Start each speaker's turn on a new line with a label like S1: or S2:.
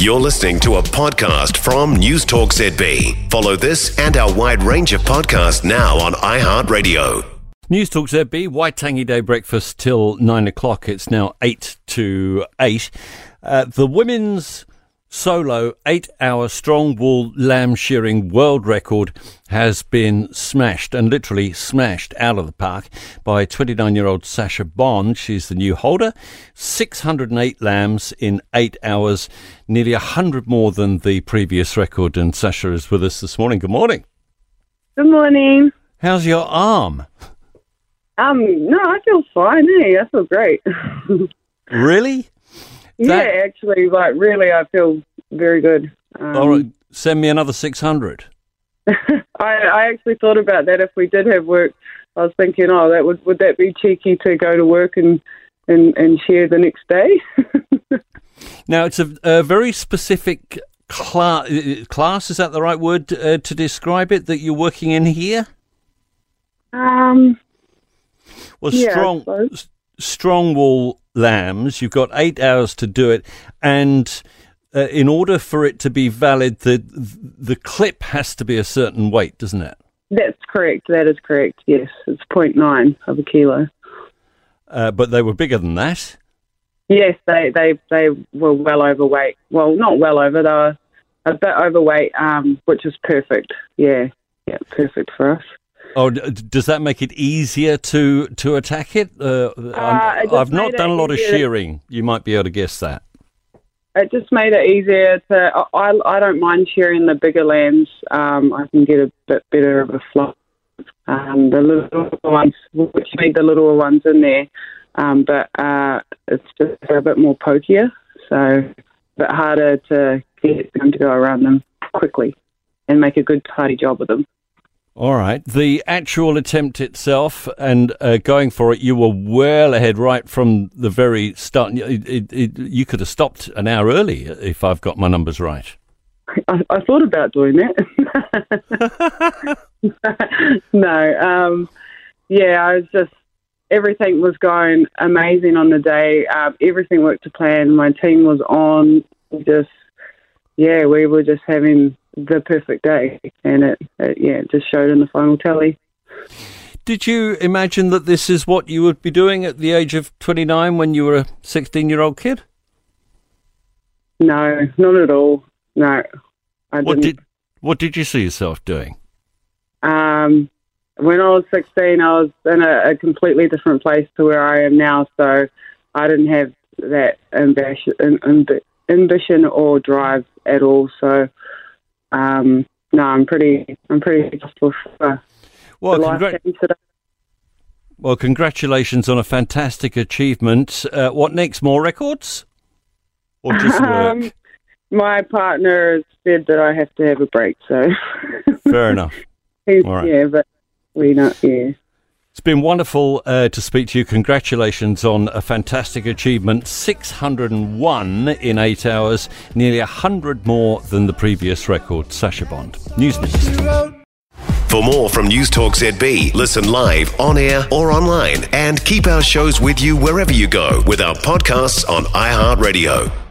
S1: You're listening to a podcast from News Talk ZB. Follow this and our wide range of podcasts now on iHeartRadio.
S2: News Talk ZB, Waitangi Day breakfast till nine o'clock. It's now eight to eight. Uh, the women's solo eight hour strong wool lamb shearing world record has been smashed and literally smashed out of the park by 29 year old Sacha Bond. She's the new holder. 608 lambs in eight hours, nearly 100 more than the previous record. And Sacha is with us this morning. Good morning.
S3: Good morning.
S2: How's your arm?
S3: Um, no, I feel fine. Hey, I feel great.
S2: Really?
S3: Yeah, actually, like really, I feel very good. Um,
S2: All right, send me another 600.
S3: I, I actually thought about that. If we did have work, I was thinking, oh, that would would that be cheeky to go to work and and and share the next day?
S2: Now, it's a, a very specific cla- uh, class, is that the right word uh, to describe it, that you're working in here?
S3: um,
S2: Well,
S3: Yeah,
S2: strong, strong wool lambs, you've got eight hours to do it, and uh, in order for it to be valid, the the clip has to be a certain weight, doesn't it?
S3: that's correct. That is correct. Yes, it's 0.9 of a kilo.
S2: Uh, but they were bigger than that.
S3: Yes, they they they were well overweight. Well, not well over. They were a bit overweight, um, which is perfect. Yeah, yeah, perfect for us.
S2: Oh, does that make it easier to to attack it? Uh, I'm-
S3: it
S2: I've not done a lot of shearing. You might be able to guess that.
S3: It just made it easier to. I I don't mind shearing the bigger lambs. Um, I can get a bit better of a flow. Um, the little ones, which need the little ones in there, um, but uh, it's just a bit more pokier, so a bit harder to get them to go around them quickly and make a good tidy job of them.
S2: All right. The actual attempt itself and uh, going for it, you were well ahead right from the very start. It, it, it, you could have stopped an hour early if I've got my numbers right.
S3: I, I thought about doing that. no, um, yeah, I was just everything was going amazing on the day. Um, everything worked to plan. My team was on. Just yeah, we were just having the perfect day, and it, it yeah, it just showed in the final tally.
S2: Did you imagine that this is what you would be doing at the age of 29 when you were a 16 year old kid?
S3: No, not at all. No, I
S2: What
S3: didn't.
S2: did what did you see yourself doing?
S3: Um, when I was 16, I was in a, a completely different place to where I am now, so I didn't have that ambition, ambition or drive at all. So, um, no, I'm pretty, I'm pretty grateful for
S2: Well,
S3: today.
S2: well, congratulations on a fantastic achievement. Uh, what next? More records? Or just work?
S3: Um, my partner said that I have to have a break, so
S2: Fair enough. All right.
S3: yeah, but we're not, yeah.
S2: It's been wonderful uh, to speak to you. Congratulations on a fantastic achievement. 601 in eight hours, nearly 100 more than the previous record. Sacha Bond. News Next.
S1: For more from News Talk ZB, listen live, on air, or online, and keep our shows with you wherever you go with our podcasts on iHeartRadio.